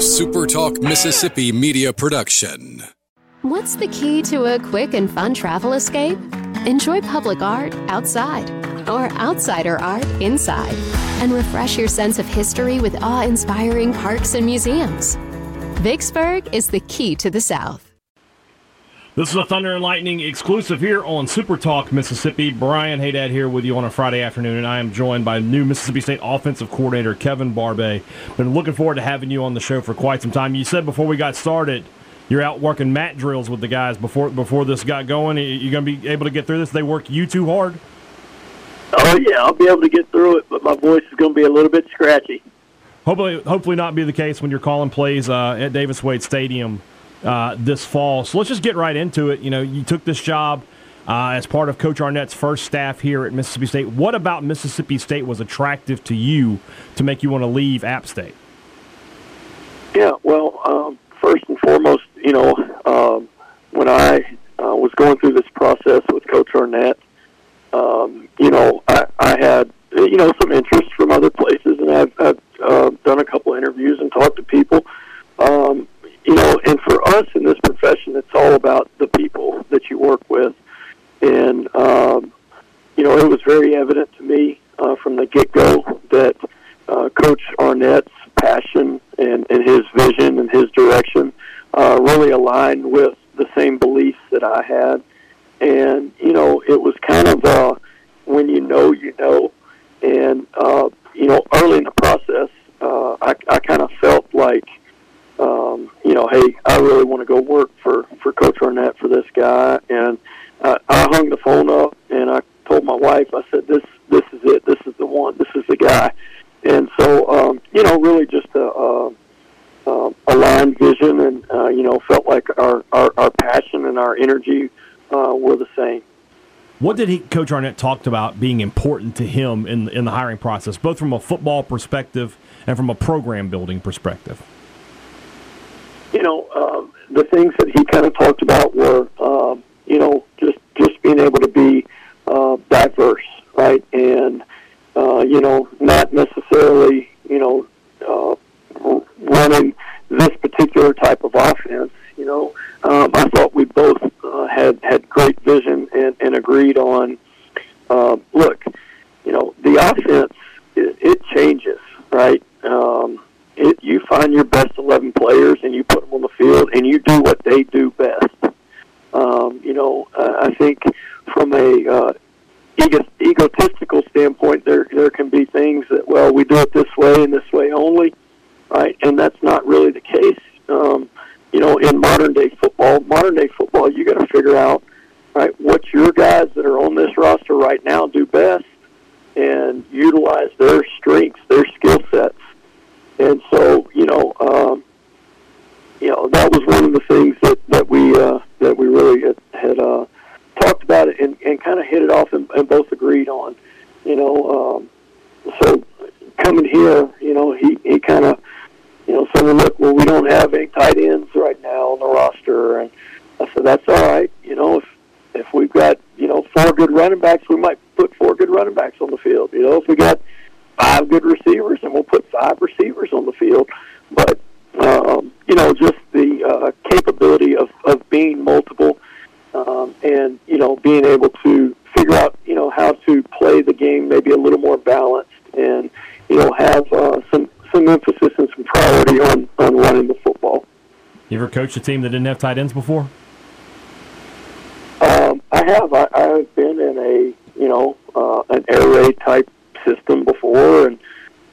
SuperTalk Mississippi media production. What's the key to a quick and fun travel escape? Enjoy public art outside or outsider art inside and refresh your sense of history with awe inspiring parks and museums. Vicksburg is the key to the South. This is a Thunder and Lightning exclusive here on Super Talk Mississippi. Brian Haydad here with you on a Friday afternoon, and I am joined by new Mississippi State offensive coordinator Kevin Barbay. Been looking forward to having you on the show for quite some time. You said before we got started you're out working mat drills with the guys before before this got going. You're going to be able to get through this? They work you too hard. Oh yeah, I'll be able to get through it, but my voice is going to be a little bit scratchy. Hopefully, hopefully not be the case when you're calling plays uh, at Davis Wade Stadium uh, this fall. So let's just get right into it. You know, you took this job uh, as part of Coach Arnett's first staff here at Mississippi State. What about Mississippi State was attractive to you to make you want to leave App State? Yeah, well, um, first and foremost, you know, um, when I uh, was going through this process with Coach Arnett, um, you know, I, I had you know some interest from other places, and I've, I've uh, done a couple interviews and talked to people. Um, you know, and for us in this profession, it's all about the people that you work with. And, um, you know, it was very evident to me uh, from the get go that uh, Coach Arnett's passion and, and his vision and his direction uh, really aligned with the same beliefs that I had. And, you know, it was kind of uh, when you know, you know. And, uh, you know, early in the process, uh, I, I kind of felt like, um, you know, hey, I really want to go work for for Coach Arnett for this guy, and uh, I hung the phone up and I told my wife, I said, this this is it, this is the one, this is the guy, and so um, you know, really just a, a, a aligned vision, and uh, you know, felt like our our, our passion and our energy uh, were the same. What did he, Coach Arnett talked about being important to him in in the hiring process, both from a football perspective and from a program building perspective? you know, um, the things that he kind of talked about were, um, you know, just just being able to be uh, diverse, right, and uh, you know, not necessarily, you know, uh, running this particular type of offense. You know, um, I thought we both uh, had had great vision and, and agreed on. Uh, look, you know, the offense it, it changes, right? Um, it, you find your best 11 players and you put them on the field and you do what they do best. Um, you know, I think from a uh, ego- egotistical standpoint, there there can be things that well we do it this way and this way only, right? And that's not really the case. Um, you know, in modern day football, modern day football, you got to figure out right what your guys that are on this roster right now do best and utilize their strengths, their skill sets and so, you know, um, you know, that was one of the things that that we uh, that we really had, had uh, talked about it and, and kind of hit it off and, and both agreed on. You know, um, so coming here, you know, he he kind of, you know, said, look, well, we don't have any tight ends right now on the roster, and I said that's all right. You know, if if we've got you know four good running backs, we might put four good running backs on the field. You know, if we got five good receivers, and we'll put five receivers on the field. But um, you know, just the uh, capability of, of being multiple, um, and you know, being able to figure out you know how to play the game maybe a little more balanced, and you know, have uh, some some emphasis and some priority on on running the football. You ever coached a team that didn't have tight ends before? Um, I have. I, I've been in a you know uh, an air raid type system before, and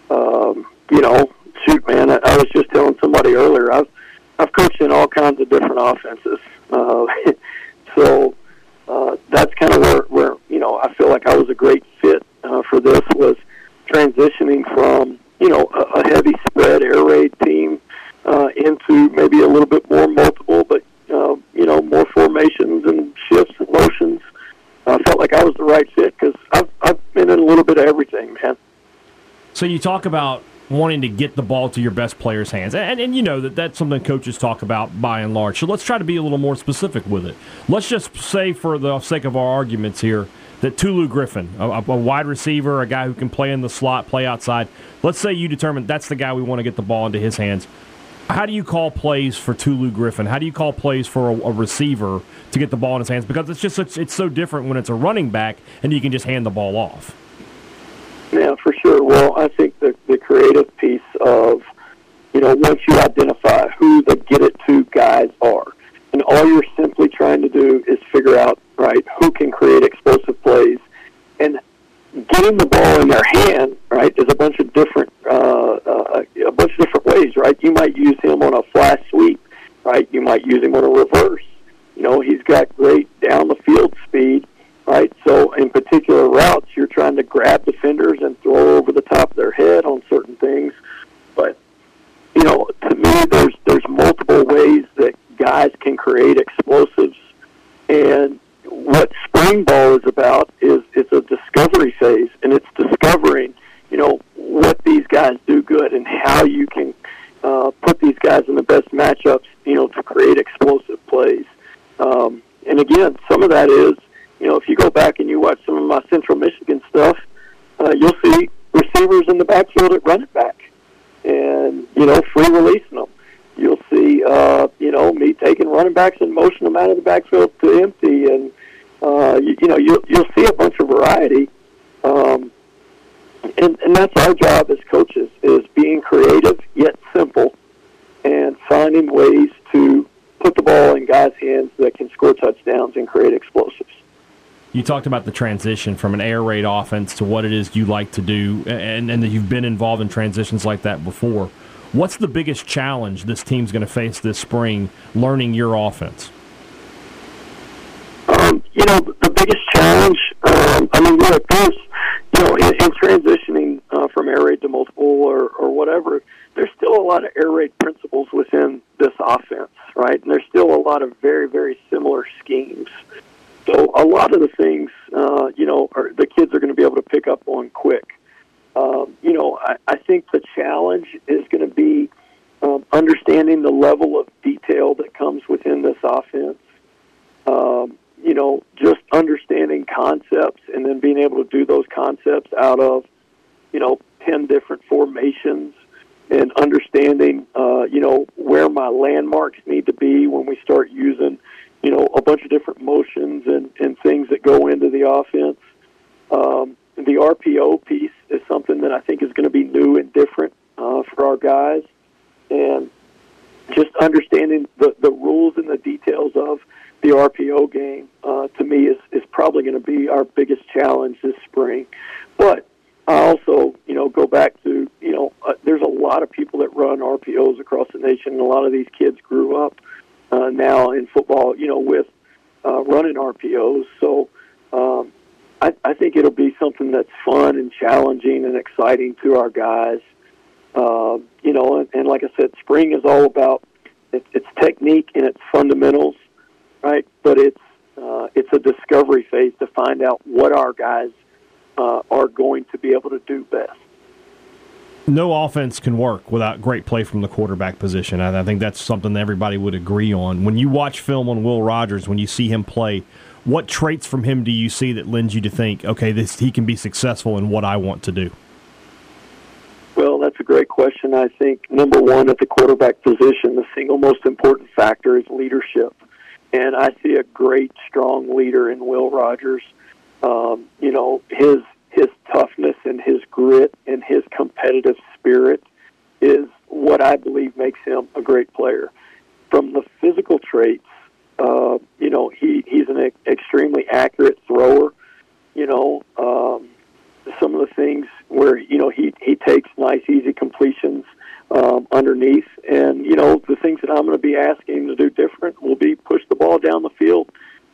um, you know, shoot, man, I, I was just telling somebody earlier, I've I've coached in all kinds of different offenses, uh, so uh, that's kind of where where you know I feel like I was a great fit uh, for this was transitioning from you know a, a heavy spread air raid team uh, into maybe a little bit more multiple, but uh, you know more formations and shifts and motions. I felt like I was the right fit because I've I've been in a little bit of everything, man. So you talk about wanting to get the ball to your best players' hands, and, and you know that that's something coaches talk about by and large. So let's try to be a little more specific with it. Let's just say, for the sake of our arguments here, that Tulu Griffin, a, a wide receiver, a guy who can play in the slot, play outside. Let's say you determine that's the guy we want to get the ball into his hands. How do you call plays for Tulu Griffin? How do you call plays for a, a receiver to get the ball in his hands? Because it's just it's, it's so different when it's a running back and you can just hand the ball off. Yeah, for sure. Well, I think the the creative piece of you know once you identify who the get it to guys are, and all you're simply trying to do is figure out right who can create explosive plays, and getting the ball in their hand right is a bunch of different uh, uh, a bunch of different ways. Right, you might use him on a flash sweep. Right, you might use him on a reverse. You know, he's got great down the field speed right? So in particular routes, you're trying to grab defenders and throw over the top of their head on certain things. But you know, to me, there's there's multiple ways that guys can create explosives, and what spring ball is about is it's a discovery phase, and it's discovering, you know, what these guys do good and how you can uh, put these guys in the best matchups, you know, to create explosive plays. Um, and again, some of that is you know, if you go back and you watch some of my Central Michigan stuff, uh, you'll see receivers in the backfield at running back, and you know, free releasing them. You'll see, uh, you know, me taking running backs and motion them out of the backfield to empty, and uh, you, you know, you'll you'll see a bunch of variety. Um, and, and that's our job as coaches is being creative yet simple and finding ways to put the ball in guys' hands that can score touchdowns and create explosives you talked about the transition from an air raid offense to what it is you like to do, and, and that you've been involved in transitions like that before. What's the biggest challenge this team's going to face this spring learning your offense? Um, you know, the biggest challenge, um, I mean, look, there's, you know, in, in transitioning uh, from air raid to multiple or, or whatever, there's still a lot of air raid principles within this offense, right? And there's still a lot of very, very similar schemes. So a lot of the things, uh, you know, are, the kids are going to be able to pick up on quick. Um, you know, I, I think the challenge is going to be um, understanding the level of detail that comes within this offense. Um, you know, just understanding concepts and then being able to do those concepts out of, you know, 10 different formations and understanding, uh, you know, where my landmarks need to be when we start using – you know, a bunch of different motions and, and things that go into the offense. Um, the RPO piece is something that I think is going to be new and different uh, for our guys. And just understanding the, the rules and the details of the RPO game uh, to me is, is probably going to be our biggest challenge this spring. But I also, you know, go back to, you know, uh, there's a lot of people that run RPOs across the nation, and a lot of these kids grew up uh, now in football, you know, with uh, running RPOs. So um, I, I think it'll be something that's fun and challenging and exciting to our guys. Uh, you know, and, and like I said, spring is all about it, it's technique and it's fundamentals, right? But it's uh, it's a discovery phase to find out what our guys uh, are going to be able to do best no offense can work without great play from the quarterback position. I, I think that's something that everybody would agree on. When you watch film on Will Rogers, when you see him play, what traits from him do you see that lends you to think, okay, this he can be successful in what I want to do? Well, that's a great question. I think number one at the quarterback position, the single most important factor is leadership, and I see a great, strong leader in Will Rogers. Um, you know, his his toughness and his grit and his competitive spirit is what I believe makes him a great player. From the physical traits, uh, you know, he, he's an extremely accurate thrower. You know, um, some of the things where, you know, he, he takes nice, easy completions um, underneath. And, you know, the things that I'm going to be asking him to do different will be push the ball down the field,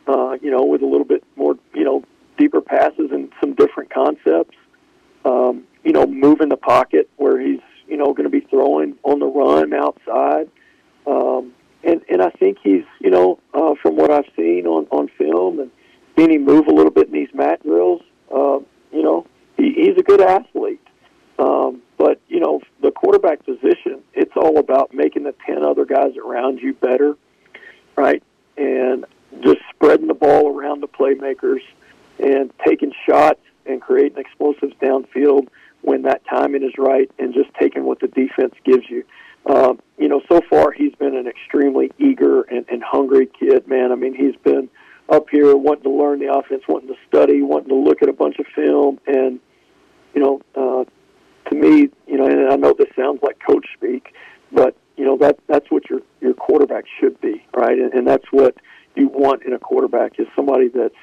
uh, you know, with a little bit more, you know, deeper passes and some different concepts. Um, you know, moving the pocket where he's you know going to be throwing on the run outside. Um, and and I think he's you know uh, from what I've seen on on film and seeing him move a little bit in these mat drills. Uh, you know, he, he's a good athlete. Um, but you know, the quarterback position, it's all about making the ten other guys around you better, right? And just spreading the ball around the playmakers and taking shots and creating explosives downfield when that timing is right and just taking what the defense gives you. uh, you know, so far he's been an extremely eager and, and hungry kid, man. I mean, he's been up here wanting to learn the offense, wanting to study, wanting to look at a bunch of film, and you know, uh, to me, you know, and I know this sounds like coach speak, but you know that that's what your your quarterback should be, right? And, and that's what you want in a quarterback is somebody that's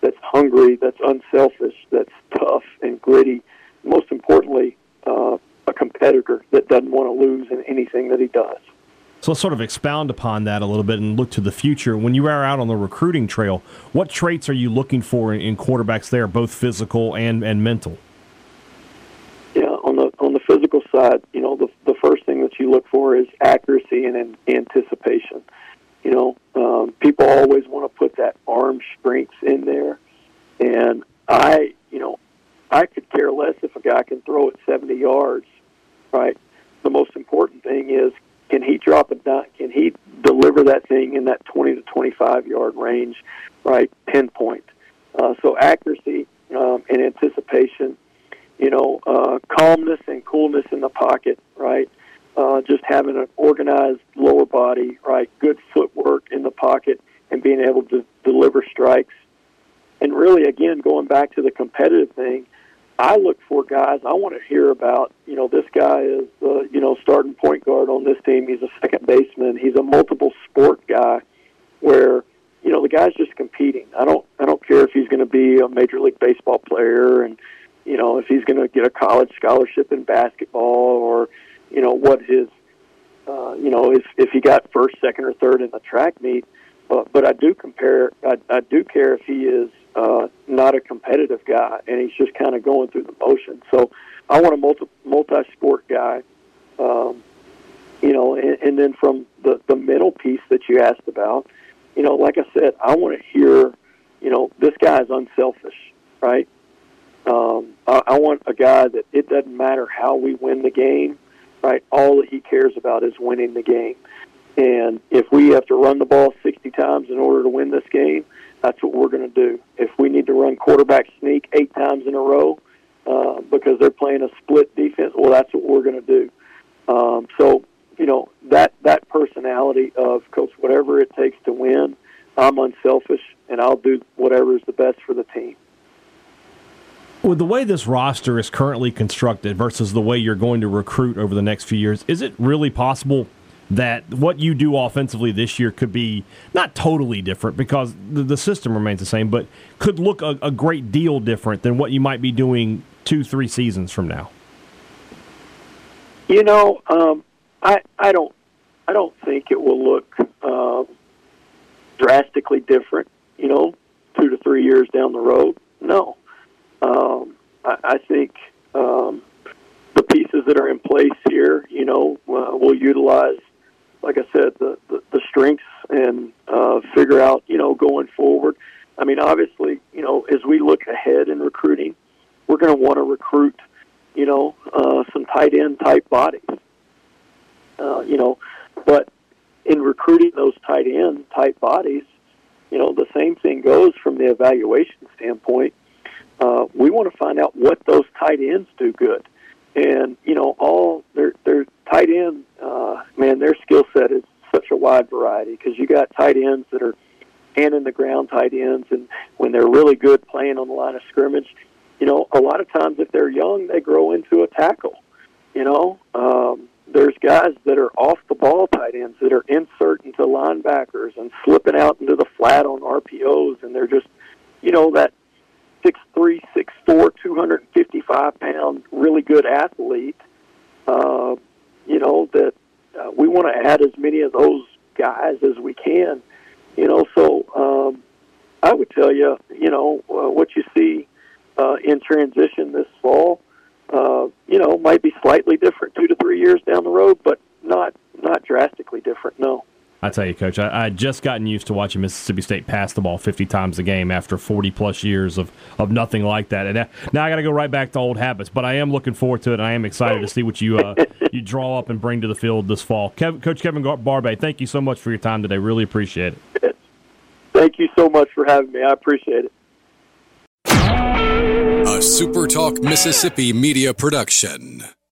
that's hungry, that's unselfish, that's tough and gritty. Most importantly, uh, a competitor that doesn't want to lose in anything that he does. So let's sort of expound upon that a little bit and look to the future. When you are out on the recruiting trail, what traits are you looking for in, in quarterbacks there, both physical and, and mental? Yeah, on the on the physical side, you know, the the first thing that you look for is accuracy and, and anticipation. You know, um, people always want to put that arm strength in there, and I, you know, I could care less if a guy can throw it 70 yards, right? The most important thing is can he drop a dime? Can he deliver that thing in that 20 to 25 yard range, right? Pinpoint. Uh, so accuracy um, and anticipation, you know, uh, calmness and coolness in the pocket, right? Uh, just having an organized lower body, right? Good footwork in the pocket and being able to deliver strikes. And really, again, going back to the competitive thing, I look for guys. I want to hear about. You know, this guy is uh, you know starting point guard on this team. He's a second baseman. He's a multiple sport guy, where you know the guy's just competing. I don't I don't care if he's going to be a major league baseball player, and you know if he's going to get a college scholarship in basketball, or you know what his uh, you know if if he got first, second, or third in the track meet. Uh, but I do compare. I, I do care if he is uh, not a competitive guy, and he's just kind of going through the motion. So I want a multi multi sport guy. Um, you know, and, and then from the the mental piece that you asked about, you know, like I said, I want to hear, you know, this guy is unselfish, right? I, I want a guy that it doesn't matter how we win the game, right? All that he cares about is winning the game. And if we have to run the ball 60 times in order to win this game, that's what we're going to do. If we need to run quarterback sneak eight times in a row uh, because they're playing a split defense, well, that's what we're going to do. Um, so, you know, that that personality of coach, whatever it takes to win, I'm unselfish and I'll do whatever is the best for the team. With the way this roster is currently constructed versus the way you're going to recruit over the next few years, is it really possible that what you do offensively this year could be not totally different because the, the system remains the same, but could look a, a, great deal different than what you might be doing two, three seasons from now? You know, um, I I don't I don't think it will look uh, drastically different. You know, two to three years down the road. I think um, the pieces that are in place here, you know, uh, will utilize like I said, the, the, the strengths and uh, figure out, you know, going forward. I mean, obviously, you know, as we look ahead in recruiting, we're going to want to recruit, you know, uh, some tight end type bodies. Uh, you know, but in recruiting those tight end type bodies, you know, the same thing goes from the evaluation standpoint. Uh, we want to find out what those tight ends do good. And, you know, all their, their tight end uh, man, their skill set is such a wide variety because you got tight ends that are hand in the ground tight ends, and when they're really good playing on the line of scrimmage, you know, a lot of times if they're young, they grow into a tackle. You know, um, there's guys that are off the ball tight ends that are insert into linebackers and slipping out into the flat on RPOs, and they're just, you know, that six three, six four, two hundred and fifty five pound, really good athlete. Uh, you know that uh, we want to add as many of those guys as we can. You know, so um, I would tell you, you know, uh, what you see uh, in transition this fall, uh, you know, might be slightly different two to three years down the road, but not not drastically different. No. I tell you, Coach, I, I just gotten used to watching Mississippi State pass the ball 50 times a game after 40 plus years of, of nothing like that. And now I got to go right back to old habits. But I am looking forward to it. I am excited to see what you uh, you draw up and bring to the field this fall. Kev, Coach Kevin Barbay, thank you so much for your time today. Really appreciate it. Thank you so much for having me. I appreciate it. A SuperTalk Mississippi media production.